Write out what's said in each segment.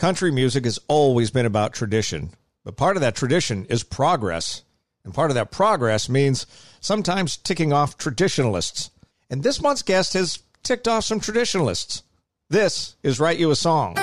Country music has always been about tradition, but part of that tradition is progress. And part of that progress means sometimes ticking off traditionalists. And this month's guest has ticked off some traditionalists. This is Write You a Song.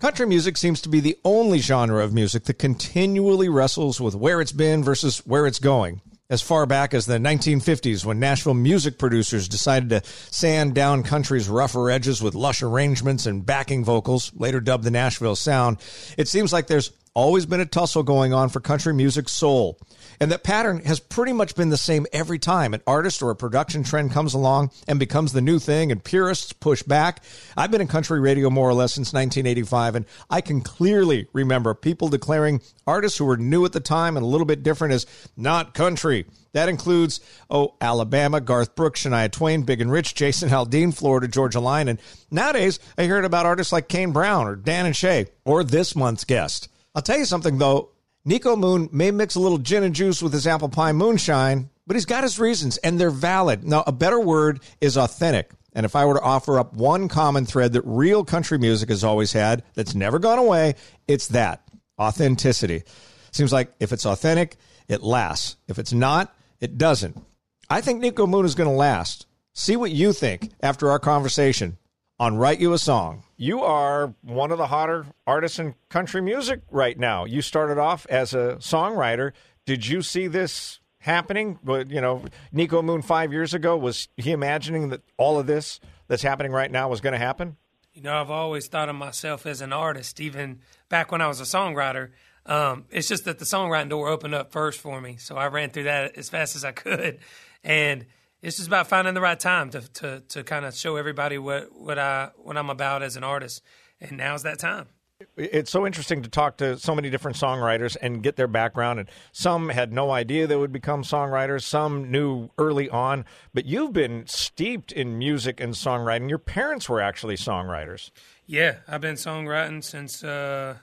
Country music seems to be the only genre of music that continually wrestles with where it's been versus where it's going. As far back as the 1950s, when Nashville music producers decided to sand down country's rougher edges with lush arrangements and backing vocals, later dubbed the Nashville Sound, it seems like there's always been a tussle going on for country music soul. And that pattern has pretty much been the same every time an artist or a production trend comes along and becomes the new thing and purists push back. I've been in country radio more or less since 1985 and I can clearly remember people declaring artists who were new at the time and a little bit different as not country. That includes, oh, Alabama, Garth Brooks, Shania Twain, Big and Rich, Jason Aldean, Florida Georgia Line. And nowadays, I hear it about artists like Kane Brown or Dan and Shay or this month's guest. I'll tell you something though. Niko Moon may mix a little gin and juice with his apple pie moonshine, but he's got his reasons and they're valid. Now, a better word is authentic. And if I were to offer up one common thread that real country music has always had that's never gone away, it's that authenticity. Seems like if it's authentic, it lasts. If it's not, it doesn't. I think Niko Moon is going to last. See what you think after our conversation on Write You a Song. You are one of the hotter artists in country music right now. You started off as a songwriter. Did you see this happening? You know, Niko Moon five years ago, was he imagining that all of this that's happening right now was going to happen? You know, I've always thought of myself as an artist, even back when I was a songwriter. Um, it's just that the songwriting door opened up first for me, so I ran through that as fast as I could, and it's just about finding the right time to to to kind of show everybody what what I what I'm about as an artist. And now's that time. It's so interesting to talk to so many different songwriters and get their background. And some had no idea they would become songwriters. Some knew early on. But you've been steeped in music and songwriting. Your parents were actually songwriters. Yeah, I've been songwriting since uh,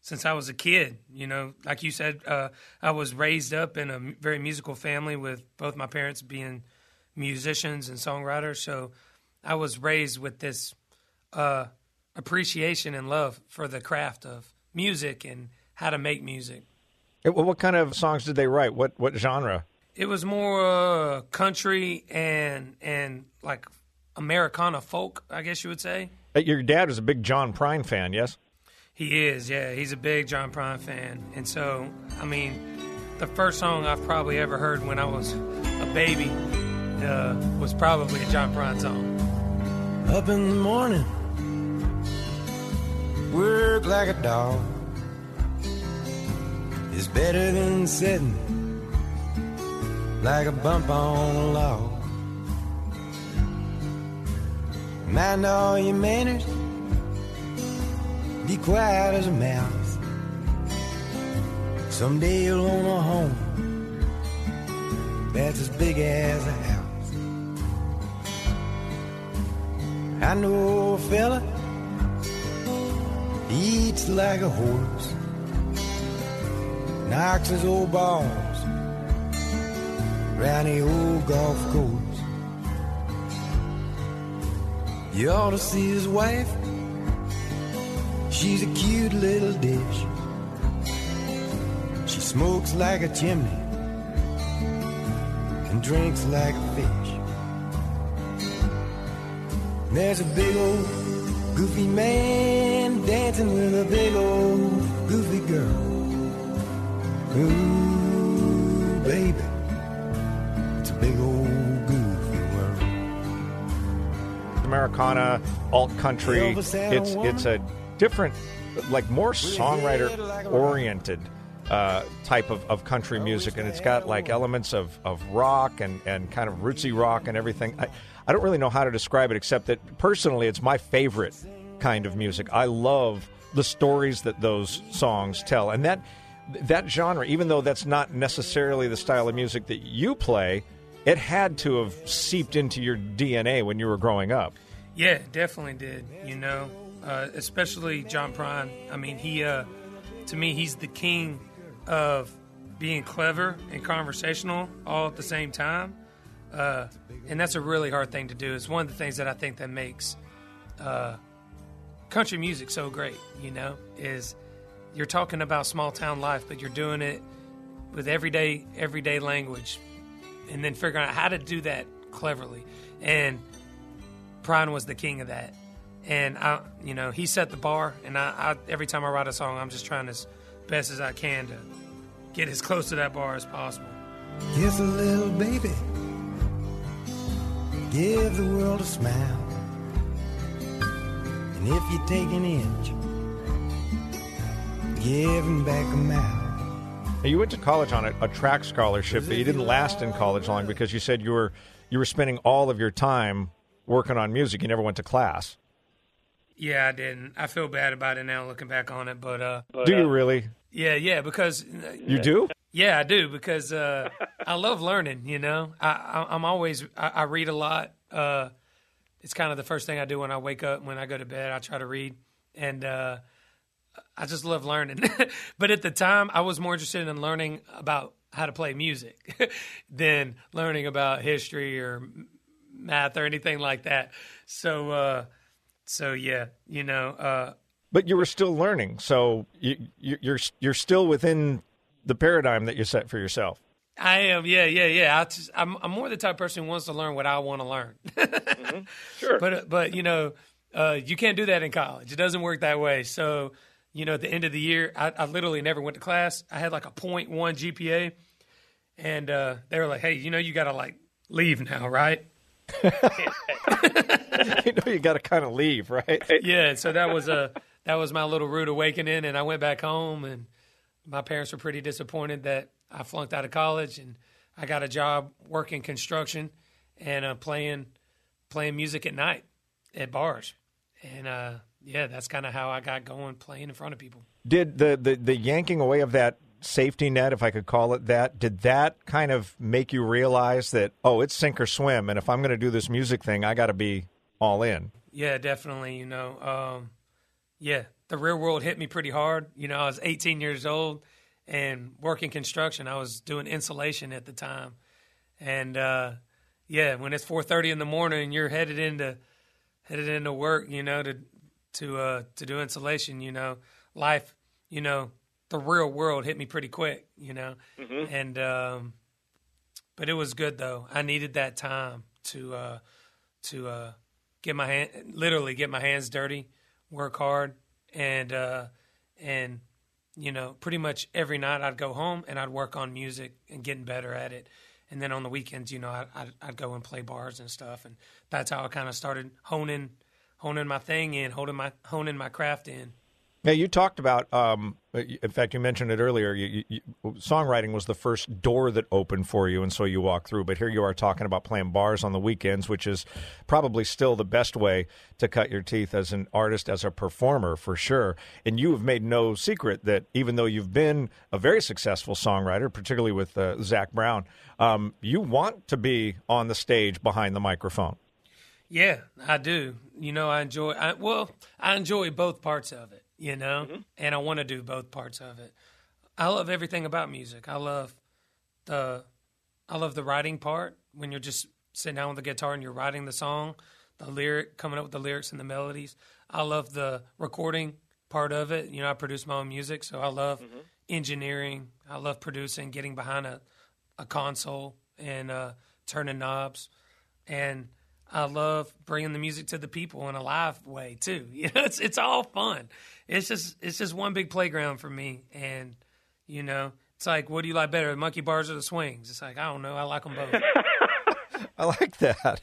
since I was a kid. You know, like you said, uh, I was raised up in a very musical family with both my parents being musicians and songwriters. So I was raised with this uh, appreciation and love for the craft of music and how to make music. What kind of songs did they write? What what genre? It was more uh, country and and like Americana folk, I guess you would say. Your dad was a big John Prine fan, yes? He is, yeah. He's a big John Prine fan, and so I mean, the first song I've probably ever heard when I was a baby uh, was probably a John Prine song. Up in the morning, work like a dog is better than sitting like a bump on a log. Mind all your manners, be quiet as a mouse. Someday you'll own a home that's as big as a house. I know a fella, eats like a horse, knocks his old balls round the old golf course. You ought to see his wife, she's a cute little dish. She smokes like a chimney and drinks like a fish. There's a big old goofy man dancing with a big old goofy girl. Ooh, baby, it's a big old goofy world. Americana, alt country. It's it's a different, like more songwriter oriented. Uh, type of, of country music, and it's got like elements of, of rock and, and kind of rootsy rock and everything. I, I don't really know how to describe it except that personally it's my favorite kind of music. I love the stories that those songs tell. And that that genre, even though that's not necessarily the style of music that you play, it had to have seeped into your DNA when you were growing up. Yeah, definitely did. You know, uh, especially John Prine. I mean, he uh, to me he's the king of being clever and conversational all at the same time. Uh, and that's a really hard thing to do. It's one of the things that I think that makes uh, country music so great. You know, is you're talking about small town life, but you're doing it with everyday everyday language, and then figuring out how to do that cleverly. And Prine was the king of that. And I, you know, he set the bar. And I, I every time I write a song, I'm just trying as best as I can to get as close to that bar as possible. Kiss a little baby. Give the world a smile. And if you take an inch, give him back a mile. Now, you went to college on a, a track scholarship, but you didn't last in college long because you said you were you were spending all of your time working on music. You never went to class. Yeah, I didn't. I feel bad about it now, looking back on it. But uh, Do you really? yeah, yeah, because You do? Yeah, I do because uh, I love learning. You know, I, I'm always I, I read a lot. Uh, it's kind of the first thing I do when I wake up. When I go to bed, I try to read, and uh, I just love learning. but at the time, I was more interested in learning about how to play music than learning about history or math or anything like that. So, uh, so yeah, you know, uh, But you were still learning, so you, you, you're you're still within the paradigm that you set for yourself. I am, yeah, yeah, yeah. I just, I'm, I'm more the type of person who wants to learn what I want to learn. Sure. But, but you know, uh, you can't do that in college. It doesn't work that way. So, you know, at the end of the year, I, I literally never went to class. I had like a 0.1 GPA, and uh, they were like, "Hey, you know, you got to like leave now, right?" you know, you got to kind of leave, right? yeah, so that was a that was my little rude awakening, and I went back home, and my parents were pretty disappointed that I flunked out of college, and I got a job working construction and uh, playing playing music at night at bars, and uh, yeah, that's kind of how I got going playing in front of people. Did the, the the yanking away of that safety net, if I could call it that, did that kind of make you realize that oh, it's sink or swim, and if I'm going to do this music thing, I got to be all in. Yeah, definitely. You know, um, yeah, the real world hit me pretty hard. You know, I was 18 years old and working construction. I was doing insulation at the time, and uh, yeah, when it's 4:30 in the morning and you're headed into headed into work, you know, to to uh, to do insulation, you know, life, you know, the real world hit me pretty quick, you know, and um, but it was good though. I needed that time to uh, to uh, get my hand, literally get my hands dirty, work hard, and uh, and you know, pretty much every night I'd go home and I'd work on music and getting better at it. And then on the weekends, you know, I'd, I'd, I'd go and play bars and stuff, and that's how I kind of started honing honing my thing in, holding my honing my craft in. Now you talked about, um, in fact, you mentioned it earlier. You, you, songwriting was the first door that opened for you, and so you walked through. But here you are talking about playing bars on the weekends, which is probably still the best way to cut your teeth as an artist, as a performer, for sure. And you have made no secret that even though you've been a very successful songwriter, particularly with uh, Zac Brown, um, you want to be on the stage behind the microphone. Yeah, I do. You know, I enjoy. I, well, I enjoy both parts of it. You know, and I want to do both parts of it. I love everything about music. I love the, I love the writing part when you're just sitting down with the guitar and you're writing the song, the lyric, coming up with the lyrics and the melodies. I love the recording part of it. You know, I produce my own music, so I love engineering. I love producing, getting behind a, a console and uh, turning knobs, and I love bringing the music to the people in a live way too. You know, it's it's all fun. It's just it's just one big playground for me, and you know, it's like, what do you like better, the monkey bars or the swings? It's like I don't know, I like them both. I like that.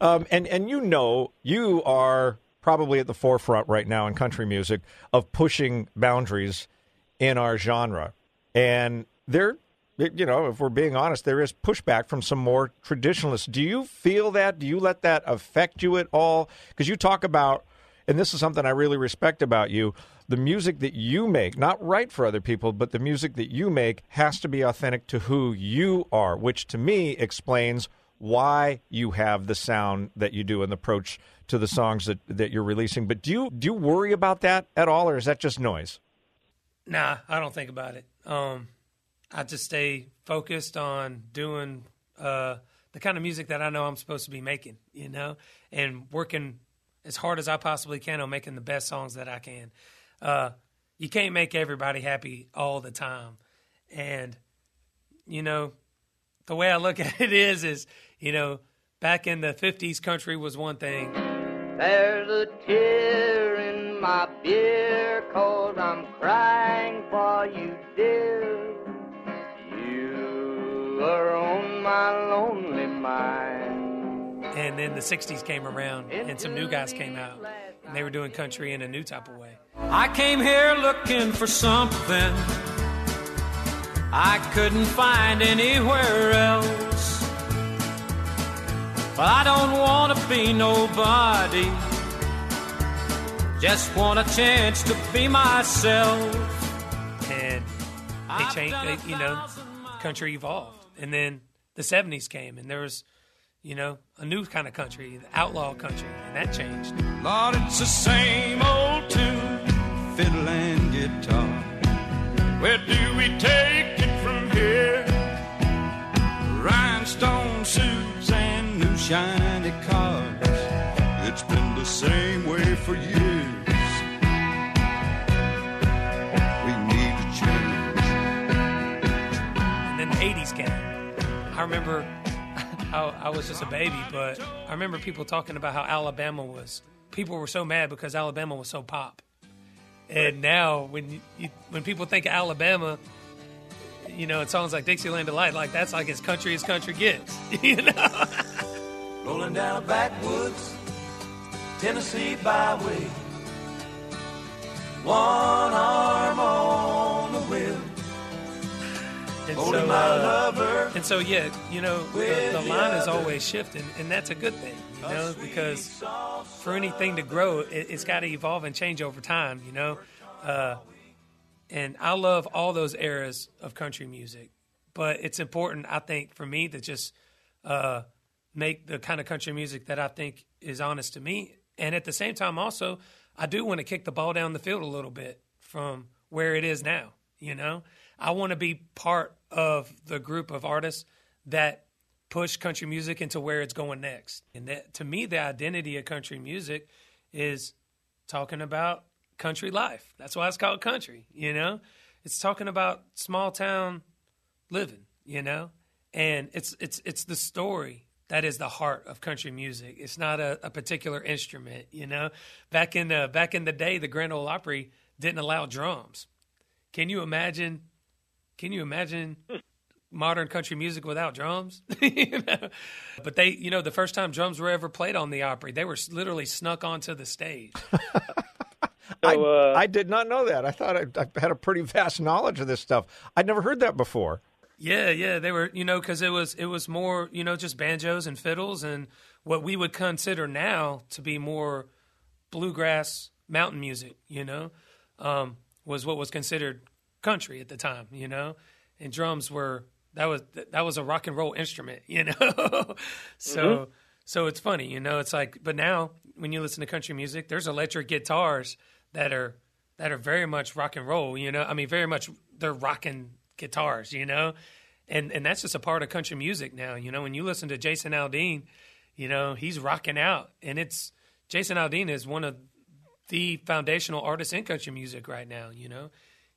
Um, and and you know, you are probably at the forefront right now in country music of pushing boundaries in our genre. And there, you know, if we're being honest, there is pushback from some more traditionalists. Do you feel that? Do you let that affect you at all? Because you talk about, and this is something I really respect about you. The music that you make, not write for other people, but the music that you make has to be authentic to who you are, which to me explains why you have the sound that you do and the approach to the songs that, that you're releasing. But do you do you worry about that at all, or is that just noise? Nah, I don't think about it. Um, I just stay focused on doing uh, the kind of music that I know I'm supposed to be making, you know, and working as hard as I possibly can on making the best songs that I can. Uh, you can't make everybody happy all the time, and you know the way I look at it is is you know back in the '50s, country was one thing. There's a tear in my beer, cause I'm crying for you, dear. You are on my lonely mind. And then the 60s came around, and some new guys came out, and they were doing country in a new type of way. I came here looking for something I couldn't find anywhere else. But I don't want to be nobody. Just want a chance to be myself. And they changed, they, you know, country evolved. And then the 70s came, and there was, you know, a new kind of country, the outlaw country, and that changed. Lord, it's the same old tune, fiddle and guitar. Where do we take it from here? Rhinestone suits and new shiny cars. It's been the same way for years. We need to change. And then the 80s came. I remember I, I was just a baby, but I remember people talking about how Alabama was. People were so mad because Alabama was so pop. And now, when you, you, when people think of Alabama, you know, it sounds like Dixieland Delight, like that's like as country as country gets. You know, Rolling down a backwoods Tennessee byway. One arm on the wheel. And so, uh, and so yeah, you know, the, the line is always shifting, and that's a good thing, you know, because for anything to grow, it, it's got to evolve and change over time, you know. Uh, and I love all those eras of country music, but it's important, I think, for me to just uh, make the kind of country music that I think is honest to me, and at the same time, also, I do want to kick the ball down the field a little bit from where it is now. You know, I want to be part of the group of artists that push country music into where it's going next. And that, to me, the identity of country music is talking about country life. That's why it's called country. You know, it's talking about small town living. You know, and it's it's it's the story that is the heart of country music. It's not a, a particular instrument. You know, back in the back in the day, the Grand Ole Opry didn't allow drums. Can you imagine? Can you imagine modern country music without drums? you know? But they, you know, the first time drums were ever played on the Opry, they were literally snuck onto the stage. I, So, uh, I did not know that. I thought I, I had a pretty vast knowledge of this stuff. I'd never heard that before. Yeah, yeah, they were, you know, because it was it was more, you know, just banjos and fiddles and what we would consider now to be more bluegrass mountain music, you know, um, was what was considered country at the time, you know, and drums were that was that was a rock and roll instrument, you know, so mm-hmm. so it's funny, you know, it's like, but now when you listen to country music, there's electric guitars that are that are very much rock and roll, you know, I mean, very much they're rocking guitars, you know, and and that's just a part of country music now, you know. When you listen to Jason Aldean, you know he's rocking out, and it's Jason Aldean is one of the foundational artists in country music right now. You know,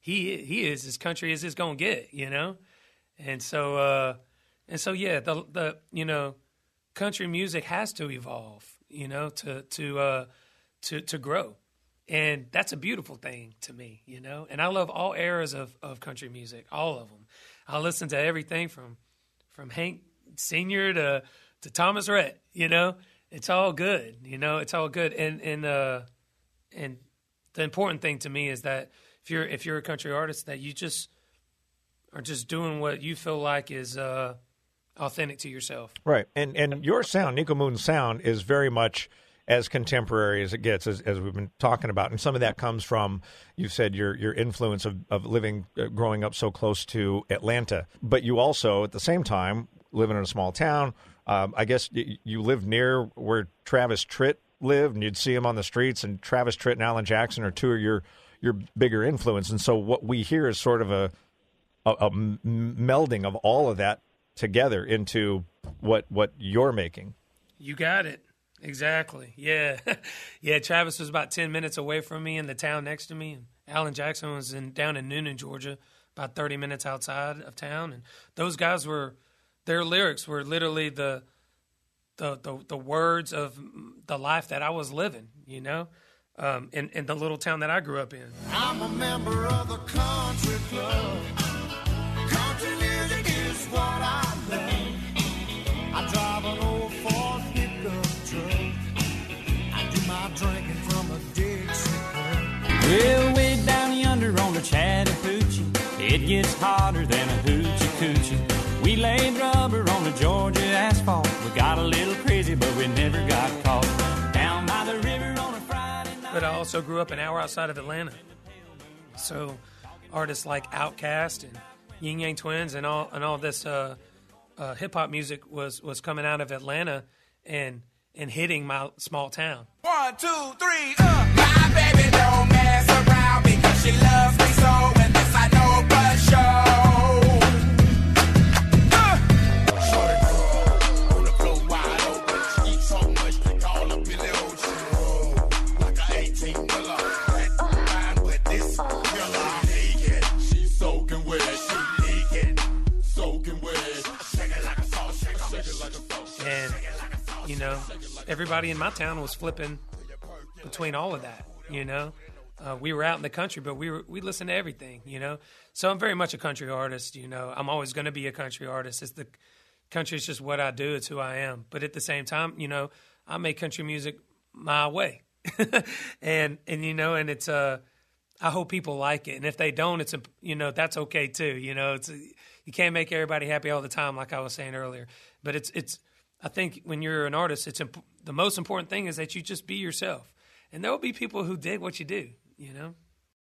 he he is as country as it's gonna get, you know, and so uh, and so yeah, the the you know, country music has to evolve, you know, to to uh, to to grow. And that's a beautiful thing to me, you know. And I love all eras of, of country music, all of them. I listen to everything from from Hank Senior to to Thomas Rhett. You know, it's all good. You know, it's all good. And and uh, and the important thing to me is that if you're if you're a country artist, that you just are just doing what you feel like is uh, authentic to yourself. Right. And and your sound, Niko Moon's sound, is very much as contemporary as it gets, as, as we've been talking about. And some of that comes from, you've said, your your influence of, of living, uh, growing up so close to Atlanta. But you also, at the same time, living in a small town, um, I guess y- you lived near where Travis Tritt lived, and you'd see him on the streets. And Travis Tritt and Alan Jackson are two of your your bigger influence. And so what we hear is sort of a a melding of all of that together into what what you're making. You got it. Exactly. Yeah. yeah. Travis was about 10 minutes away from me in the town next to me. And Alan Jackson was in down in Newnan, Georgia, about 30 minutes outside of town. And those guys were, their lyrics were literally the, the, the, the words of the life that I was living, you know, um, in, in the little town that I grew up in. I'm a member of the country club. Country music is what I love. I drive an old Ford pickup truck. I do my drinking from a Dixie cup. Well, way down yonder on the Chattahoochee, it gets hotter than a hoochie coochie. We laid rubber on the Georgia asphalt. We got a little crazy, but we never got caught. Also grew up an hour outside of Atlanta. So artists like Outkast and Ying Yang Twins and all and all this uh, uh, hip hop music was was coming out of Atlanta and and hitting my small town. One, two, three, uh. My baby don't mess around because she loves me so, you know everybody in my town was flipping between all of that you know? Uh, we were out in the country but we were we listened to everything you know? So i'm very much a country artist you know? I'm always going to be a country artist. It's the country is just what i do. It's who i am. But at the same time you know i make country music my way. And and you know and it's uh I hope people like it, and if they don't, it's a, you know that's okay too. You know, it's you can't make everybody happy all the time, like I was saying earlier. But it's it's I think when you're an artist, it's imp- the most important thing is that you just be yourself, and there will be people who dig what you do. You know,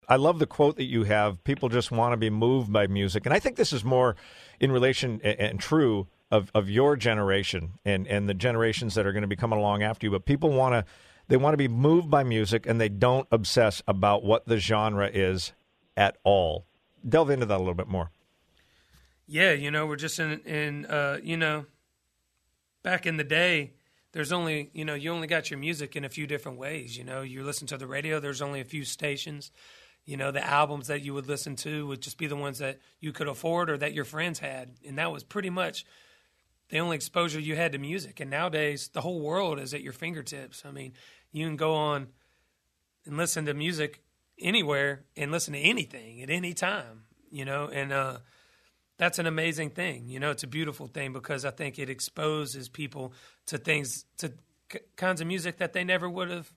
I love the quote that you have. People just want to be moved by music, and I think this is more in relation and, and true of, of your generation and, and the generations that are going to be coming along after you. But people want to they want to be moved by music, and they don't obsess about what the genre is at all. Delve into that a little bit more. yeah, you know, we're just in in uh, you know, back in the day. There's only you know you only got your music in a few different ways. You know, you listen to the radio. There's only a few stations. You know, the albums that you would listen to would just be the ones that you could afford or that your friends had, and that was pretty much the only exposure you had to music. And nowadays, the whole world is at your fingertips. I mean, you can go on and listen to music anywhere and listen to anything at any time, you know, and uh, that's an amazing thing. You know, it's a beautiful thing because I think it exposes people to things, to k- kinds of music that they never would have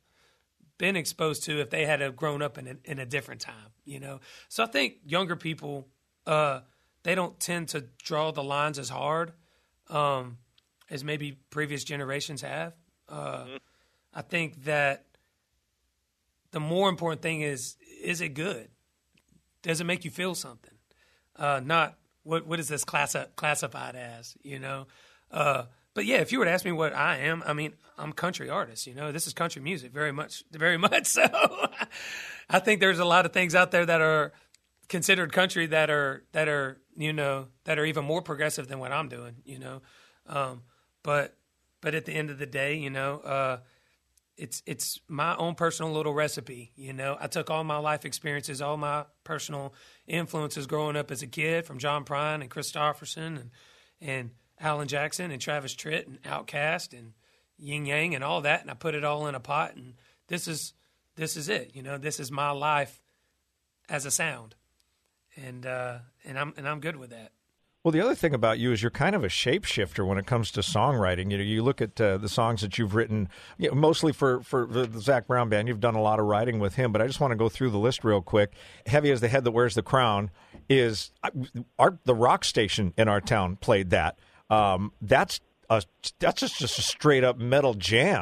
been exposed to if they had have grown up in a, in a different time, you know. So I think younger people, uh, they don't tend to draw the lines as hard um, as maybe previous generations have. Uh, I think that the more important thing is is it good? Does it make you feel something? Uh, not what what is this class classified as? You know. Uh, but yeah, if you were to ask me what I am, I mean, I'm country artist. You know, this is country music, very much, very much so. I think there's a lot of things out there that are considered country that are that are you know that are even more progressive than what I'm doing. You know, um, but but at the end of the day, you know, uh, it's it's my own personal little recipe. You know, I took all my life experiences, all my personal influences growing up as a kid from John Prine and Kristofferson and and Alan Jackson and Travis Tritt and Outkast and Ying Yang and all that, and I put it all in a pot. And this is this is it. You know, this is my life as a sound, and uh, and I'm and I'm good with that. Well, the other thing about you is you're kind of a shapeshifter when it comes to songwriting. You know, you look at uh, the songs that you've written, you know, mostly for for the, Zac Brown band. You've done a lot of writing with him, but I just want to go through the list real quick. "Heavy as the Head That Wears the Crown" is uh, our the rock station in our town played that. Um, that's a that's just a straight up metal jam.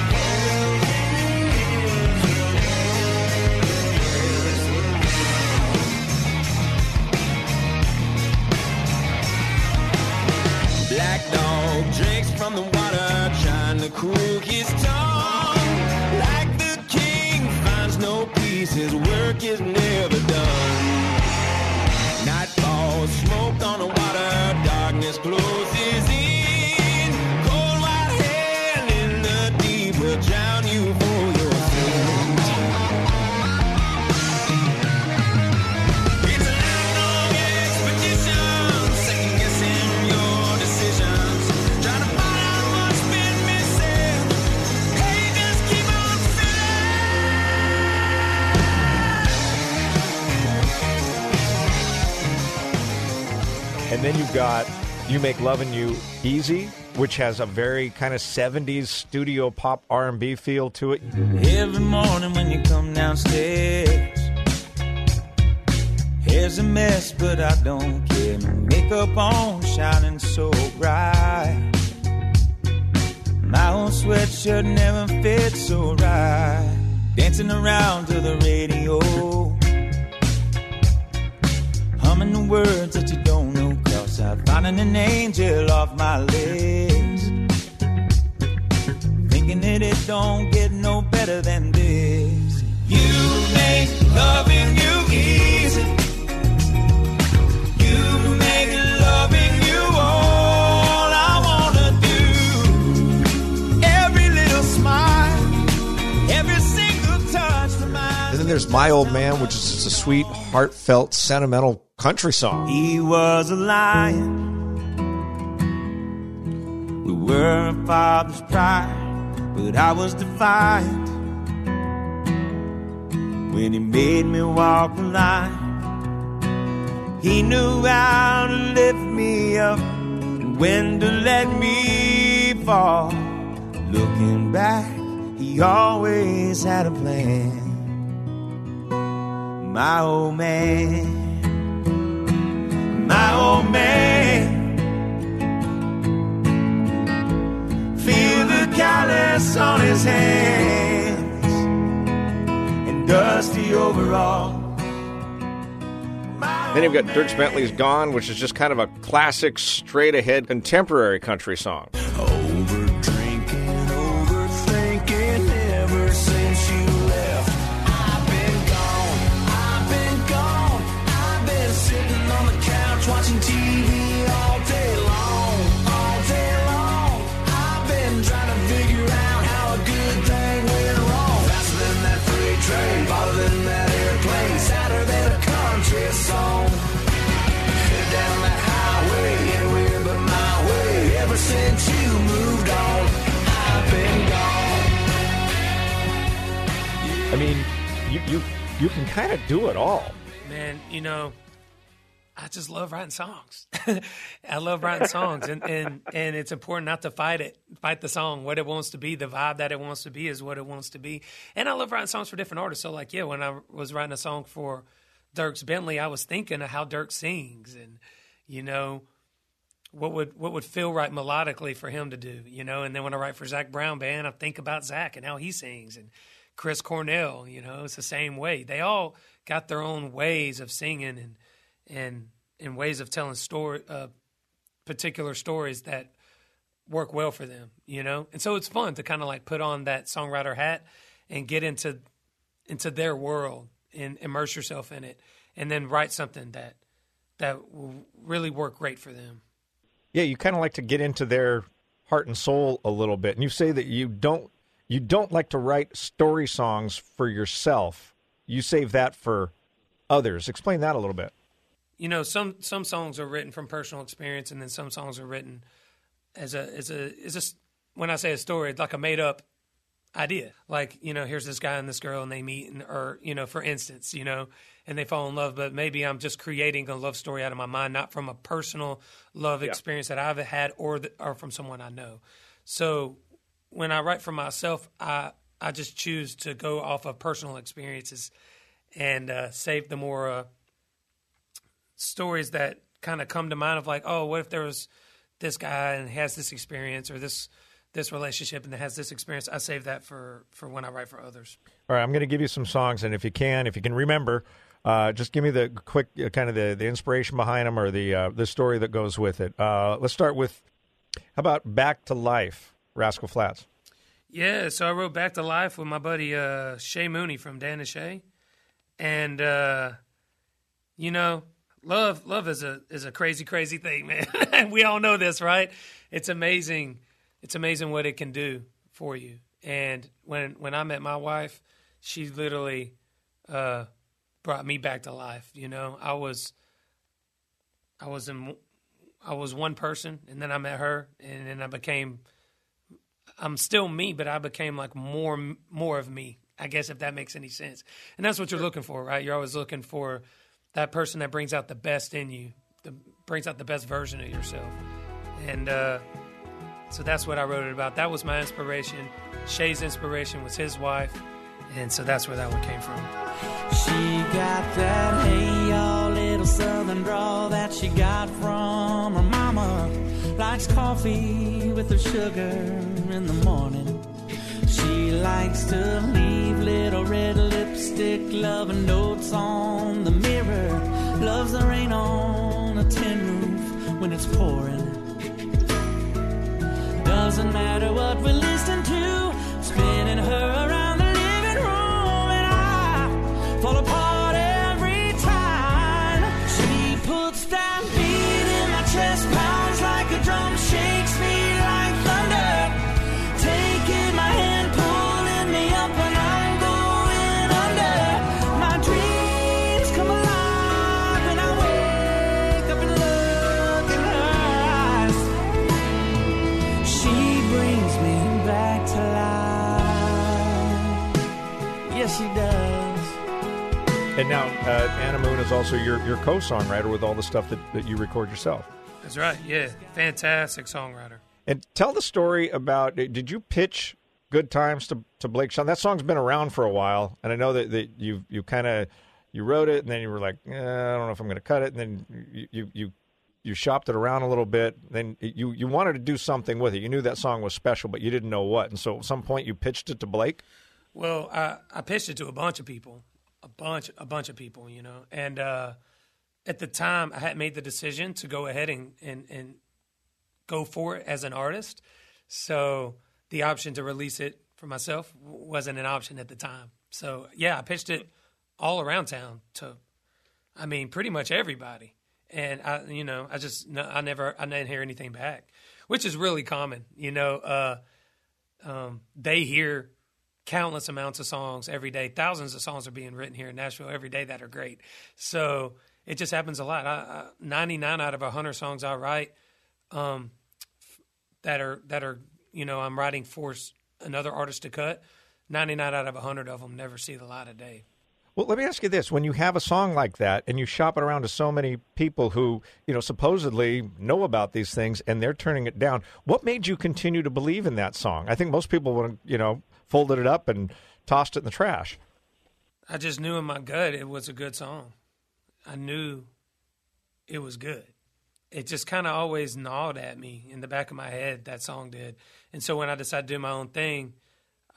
Got You Make Loving You Easy, which has a very kind of 70s studio pop R&B feel to it. Every morning when you come downstairs, hair's a mess, but I don't care. Makeup on, shining so bright. My old sweatshirt never fit so right. Dancing around to the radio, humming the words that you finding an angel off my list. Thinking that it don't get no better than this. You make loving you easy. You make loving you all I wanna do. Every little smile, every single touch reminds And then there's My Old Man, which is just a sweet, heartfelt, sentimental country song. He was a lion. We were a father's pride, but I was defiant when he made me walk the line. He knew how to lift me up and when to let me fall. Looking back, he always had a plan. My old man my old man. Feel the callus on his hands and dusty overall. Then you've got Dierks Bentley's Gone, which is just kind of a classic, straight ahead, contemporary country song. You can kind of do it all. Man, you know, I just love writing songs. I love writing songs, and, and and it's important not to fight it, fight the song. What it wants to be, the vibe that it wants to be, is what it wants to be. And I love writing songs for different artists. So, like, yeah, when I was writing a song for Dierks Bentley, I was thinking of how Dirk sings, and you know, what would what would feel right melodically for him to do, you know. And then when I write for Zac Brown Band, I think about Zac and how he sings, and Chris Cornell, you know, it's the same way. They all got their own ways of singing and and and ways of telling story, uh, particular stories that work well for them, you know. And so it's fun to kind of like put on that songwriter hat and get into into their world and immerse yourself in it, and then write something that that will really work great for them. Yeah, you kind of like to get into their heart and soul a little bit. And you say that you don't you don't like to write story songs for yourself. You save that for others. Explain that a little bit. you know some some songs are written from personal experience and then some songs are written as a as a as a s- when I say a story it's like a made up idea like you know here's this guy and this girl and they meet and or you know for instance you know and they fall in love but maybe I'm just creating a love story out of my mind not from a personal love experience that I've had or the, or from someone I know so when I write for myself I I just choose to go off of personal experiences and uh, save the more uh, stories that kind of come to mind of like, oh, what if there was this guy and has this experience or this this relationship and has this experience? I save that for for when I write for others. All right, I'm going to give you some songs, and if you can, if you can remember, uh, just give me the quick uh, kind of the, the inspiration behind them or the uh, the story that goes with it. Uh, let's start with how about "Back to Life," Rascal Flatts. Yeah, so I wrote Back to Life with my buddy uh, Shay Mooney from Dan and Shay, and uh, you know, love love is a is a crazy crazy thing, man. we all know this, right? It's amazing. It's amazing what it can do for you. And when when I met my wife, she literally uh, brought me back to life. You know, I was I was in I was one person, and then I met her, and then I became I'm still me, but I became like more more of me. I guess if that makes any sense. And that's what you're looking for, right? You're always looking for that person that brings out the best in you the brings out the best version of yourself. And uh, so that's what I wrote it about. That was my inspiration. Shay's inspiration was his wife, and so that's where that one came from. She got that hey y'all little southern drawl that she got from her mama. Likes coffee with her sugar in the morning. She likes to leave little red lipstick loving notes on the mirror. Loves the rain on a tin roof when it's pouring. Doesn't matter what we Yes, she does. And now uh, Anna Moon is also your, your co-songwriter with all the stuff that, that you record yourself. That's right. Yeah, fantastic songwriter. And tell the story about did you pitch Good Times to, to Blake Shelton? That song's been around for a while, and I know that, that you you kind of you wrote it, and then you were like, eh, I don't know if I'm going to cut it, and then you, you you you shopped it around a little bit. Then you you wanted to do something with it. You knew that song was special, but you didn't know what. And so at some point you pitched it to Blake. Well, I, I pitched it to a bunch of people, a bunch, a bunch of people, you know. And uh, at the time, I had made the decision to go ahead and, and, and go for it as an artist. So the option to release it for myself wasn't an option at the time. So yeah, I pitched it all around town to, I mean, pretty much everybody. And I, you know, I just, no, I never, I didn't hear anything back, which is really common. You know, uh, um, they hear countless amounts of songs every day. Thousands of songs are being written here in Nashville every day that are great. So it just happens a lot. I, I, 99 out of 100 songs I write um, that are that are you know I'm writing for another artist to cut. 99 out of 100 of them never see the light of day. Well, let me ask you this: When you have a song like that and you shop it around to so many people who, you know, supposedly know about these things, and they're turning it down, what made you continue to believe in that song? I think most people would, you know, folded it up and tossed it in the trash. I just knew in my gut it was a good song. I knew it was good. It just kind of always gnawed at me in the back of my head, that song did. And so when I decided to do my own thing,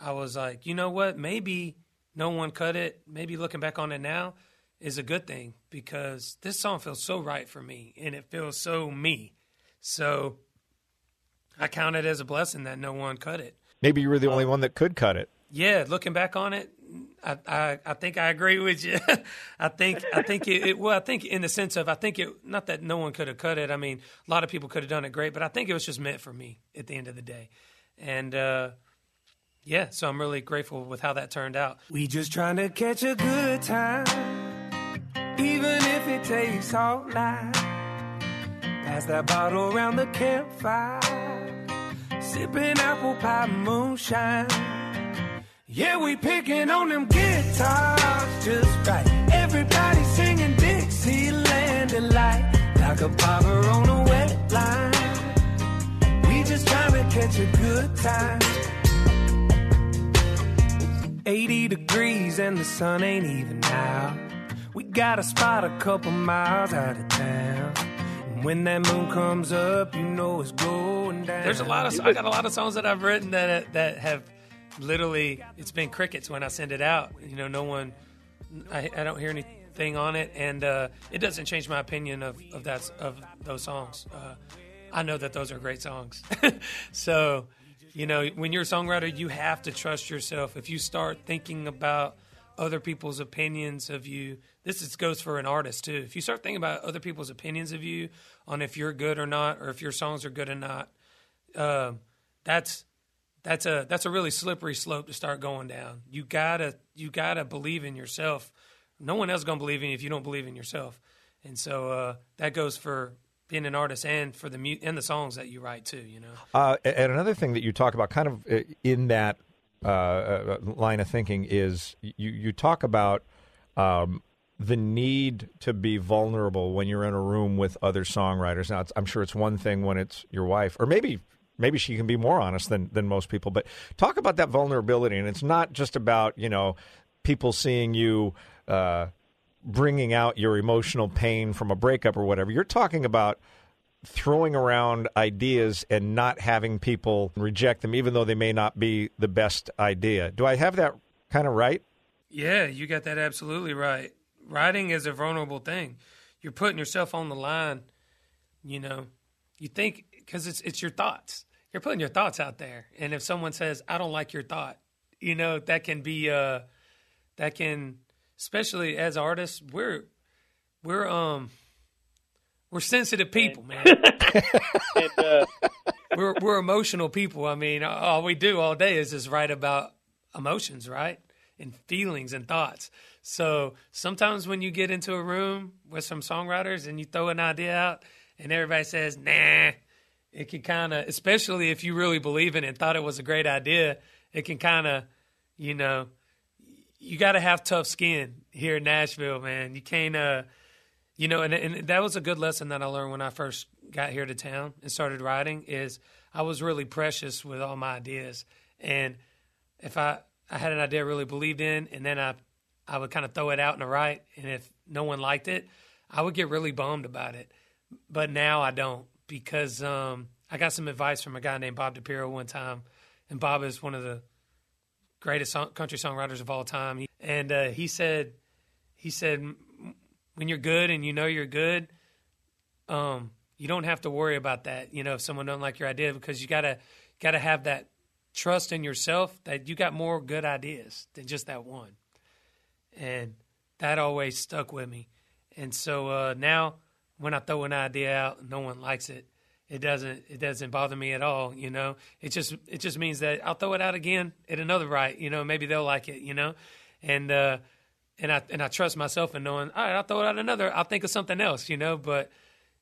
I was like, you know what? Maybe no one cut it. Maybe looking back on it now is a good thing because this song feels so right for me and it feels so me. So I count it as a blessing that no one cut it Maybe you were the only one that could cut it. yeah, looking back on it, I, I, I think I agree with you. I think I think it, it well I think in the sense of I think it not that no one could have cut it. I mean, a lot of people could have done it great, but I think it was just meant for me at the end of the day. And uh, yeah, so I'm really grateful with how that turned out. We just trying to catch a good time, even if it takes all night. Pass that bottle around the campfire, sipping apple pie moonshine. Yeah, we picking on them guitars just right. Everybody singing Dixieland delight, like a barber on a wet line. We just trying to catch a good time. 80 degrees and the sun ain't even out. We got a spot a couple miles out of town. And when that moon comes up, you know it's down. There's a lot of I got a lot of songs that I've written that that have literally it's been crickets when I send it out. You know, no one I, I don't hear anything on it, and uh, it doesn't change my opinion of of that of those songs. Uh, I know that those are great songs. so, you know, when you're a songwriter, you have to trust yourself. If you start thinking about other people's opinions of you, this is, goes for an artist too. If you start thinking about other people's opinions of you on if you're good or not, or if your songs are good or not, um, that's that's a that's a really slippery slope to start going down. You gotta you gotta believe in yourself. No one else is gonna believe in you if you don't believe in yourself. And so uh, that goes for being an artist and for the mu- and the songs that you write too. You know. Uh, and another thing that you talk about, kind of uh, in that uh, uh, line of thinking, is you you talk about um, the need to be vulnerable when you're in a room with other songwriters. Now, I'm sure it's one thing when it's your wife, or maybe maybe she can be more honest than than most people. But talk about that vulnerability, and it's not just about you know people seeing you. Uh, bringing out your emotional pain from a breakup or whatever. You're talking about throwing around ideas and not having people reject them, even though they may not be the best idea. Do I have that kind of right? Yeah, you got that absolutely right. Writing is a vulnerable thing. You're putting yourself on the line. You know, you think because it's it's your thoughts. You're putting your thoughts out there, and if someone says, "I don't like your thought," you know that can be uh that can, especially as artists, we're we're um we're sensitive people, man. And, uh, we're we're emotional people. I mean, all we do all day is just write about emotions, right? And feelings and thoughts. So sometimes when you get into a room with some songwriters and you throw an idea out and everybody says, nah, it can kind of, especially if you really believe in it and thought it was a great idea, it can kind of, you know, you got to have tough skin here in Nashville, man. You can't, uh, you know, and, and that was a good lesson that I learned when I first got here to town and started writing. Is I was really precious with all my ideas, and if I I had an idea I really believed in, and then I I would kind of throw it out in the right, and if no one liked it, I would get really bummed about it. But now I don't because um, I got some advice from a guy named Bob DiPiero one time, and Bob is one of the greatest song, country songwriters of all time. He, and uh, he said, he said, when you're good and you know you're good, um, you don't have to worry about that. You know, if someone don't like your idea, because you gotta gotta have that trust in yourself that you got more good ideas than just that one. And that always stuck with me. And so uh, now, when I throw an idea out no one likes it, it doesn't it doesn't bother me at all. You know, it just it just means that I'll throw it out again at another right. You know, maybe they'll like it. You know, and uh, and I and I trust myself in knowing. All right, I'll throw it out another. I'll think of something else. You know, but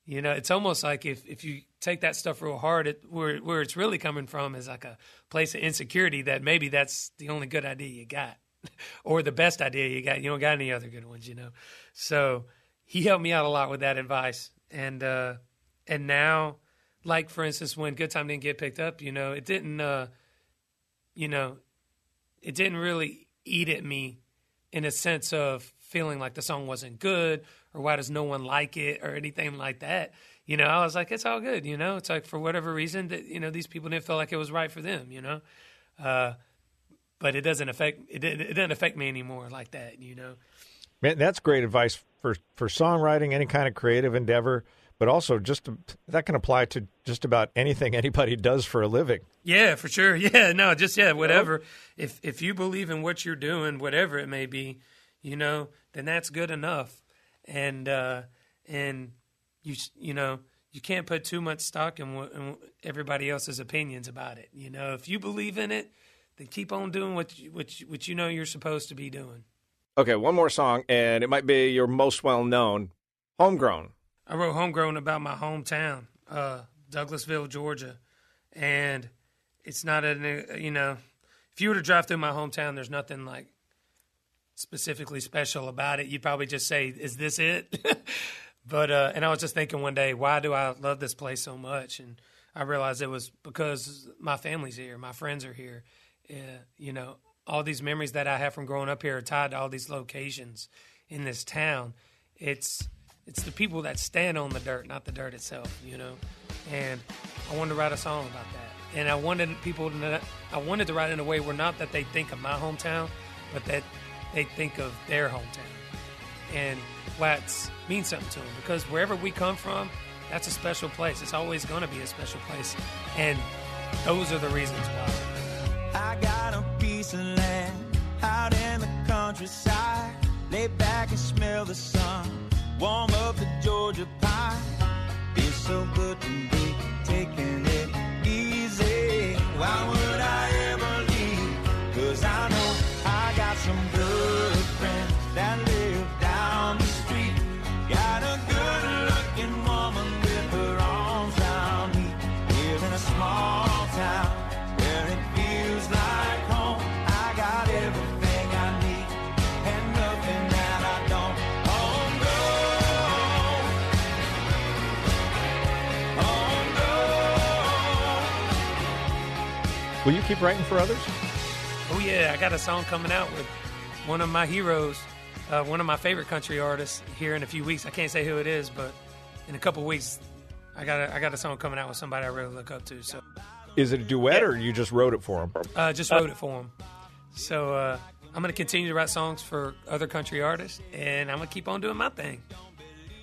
you know, it's almost like if, if you take that stuff real hard, it, where where it's really coming from is like a place of insecurity that maybe that's the only good idea you got, or the best idea you got. You don't got any other good ones, you know. So he helped me out a lot with that advice, and uh, and now, like for instance, when Good Time didn't get picked up, you know, it didn't, uh, you know, it didn't really eat at me in a sense of feeling like the song wasn't good or why does no one like it or anything like that. You know, I was like, it's all good. You know, it's like for whatever reason that you know these people didn't feel like it was right for them. You know, uh, but it doesn't affect it. It doesn't affect me anymore like that. You know. Man, that's great advice for for songwriting, any kind of creative endeavor, but also just that can apply to just about anything anybody does for a living. Yeah, for sure. Yeah, no, just yeah, whatever. If if you believe in what you're doing, whatever it may be, you know, then that's good enough. And uh, and you you know you can't put too much stock in, what, in everybody else's opinions about it. You know, if you believe in it, then keep on doing what you, what you, what you know you're supposed to be doing. Okay, one more song, and it might be your most well known, "Homegrown." I wrote Homegrown about my hometown, uh, Douglasville, Georgia. And it's not a, you know, if you were to drive through my hometown, there's nothing like specifically special about it. You'd probably just say, is this it? but, uh, and I was just thinking one day, why do I love this place so much? And I realized it was because my family's here, my friends are here. Uh, you know, all these memories that I have from growing up here are tied to all these locations in this town. It's it's the people that stand on the dirt, not the dirt itself, you know. And I wanted to write a song about that. And I wanted people to I wanted to write in a way where not that they think of my hometown, but that they think of their hometown. And Watts means something to them because wherever we come from, that's a special place. It's always going to be a special place. And those are the reasons why. I got a piece of land out in the countryside. Lay back and smell the sun. Warm up the Georgia pie. Feels so good to be taking it easy. Why keep writing for others? Oh yeah, I got a song coming out with one of my heroes, uh, one of my favorite country artists here in a few weeks. I can't say who it is, but in a couple weeks, I got a, I got a song coming out with somebody I really look up to. So Is it a duet or you just wrote it for him? uh, just wrote it for him. So uh, I'm gonna continue to write songs for other country artists, and I'm gonna keep on doing my thing.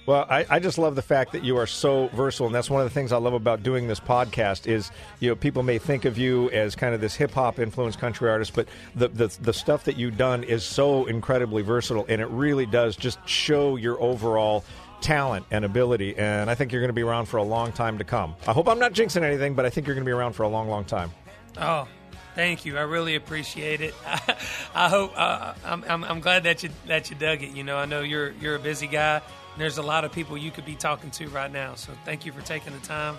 Well, I, I just love the fact that you are so versatile, and that's one of the things I love about doing this podcast. Is you know people may think of you as kind of this hip hop influenced country artist, but the, the the stuff that you've done is so incredibly versatile, and it really does just show your overall talent and ability. And I think you're going to be around for a long time to come. I hope I'm not jinxing anything, but I think you're going to be around for a long, long time. Oh, thank you. I really appreciate it. I hope uh, I'm, I'm, I'm glad that you that you dug it. You know, I know you're you're a busy guy. And there's a lot of people you could be talking to right now. So thank you for taking the time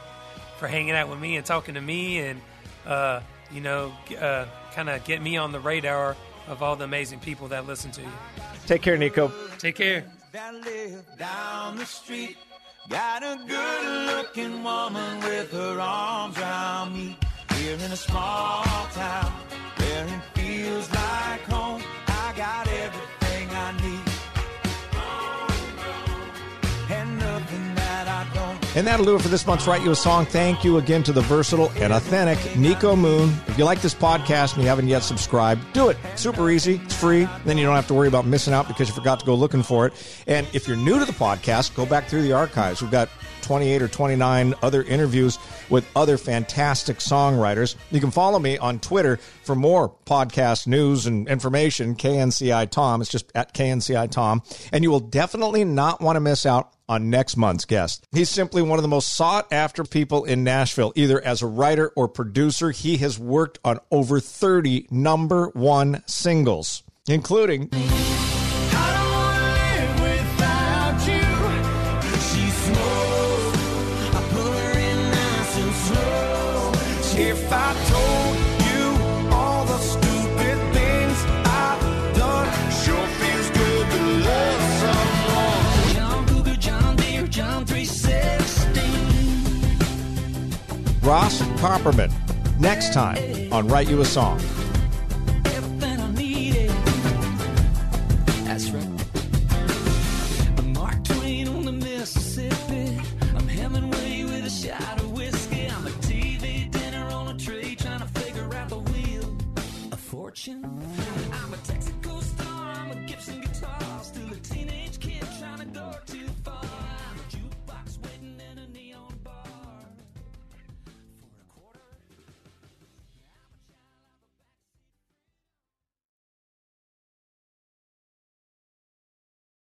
for hanging out with me and talking to me, and uh, you know, uh, kind of get me on the radar of all the amazing people that listen to you. Take care, Niko. Take care. that live down the street. Got a good looking woman with her arms around me. Here in a small town where it feels like home. And that'll do it for this month's Write You a Song. Thank you again to the versatile and authentic Niko Moon. If you like this podcast and you haven't yet subscribed, do it. Super easy. It's free. Then you don't have to worry about missing out because you forgot to go looking for it. And if you're new to the podcast, go back through the archives. We've got 28 or 29 other interviews with other fantastic songwriters. You can follow me on Twitter for more podcast news and information. KNCI Tom. It's just at KNCI Tom. And you will definitely not want to miss out on next month's guest. He's simply one of the most sought after people in Nashville, either as a writer or producer. He has worked on over 30 number one singles, including Ross Copperman. Next time on Write You a Song.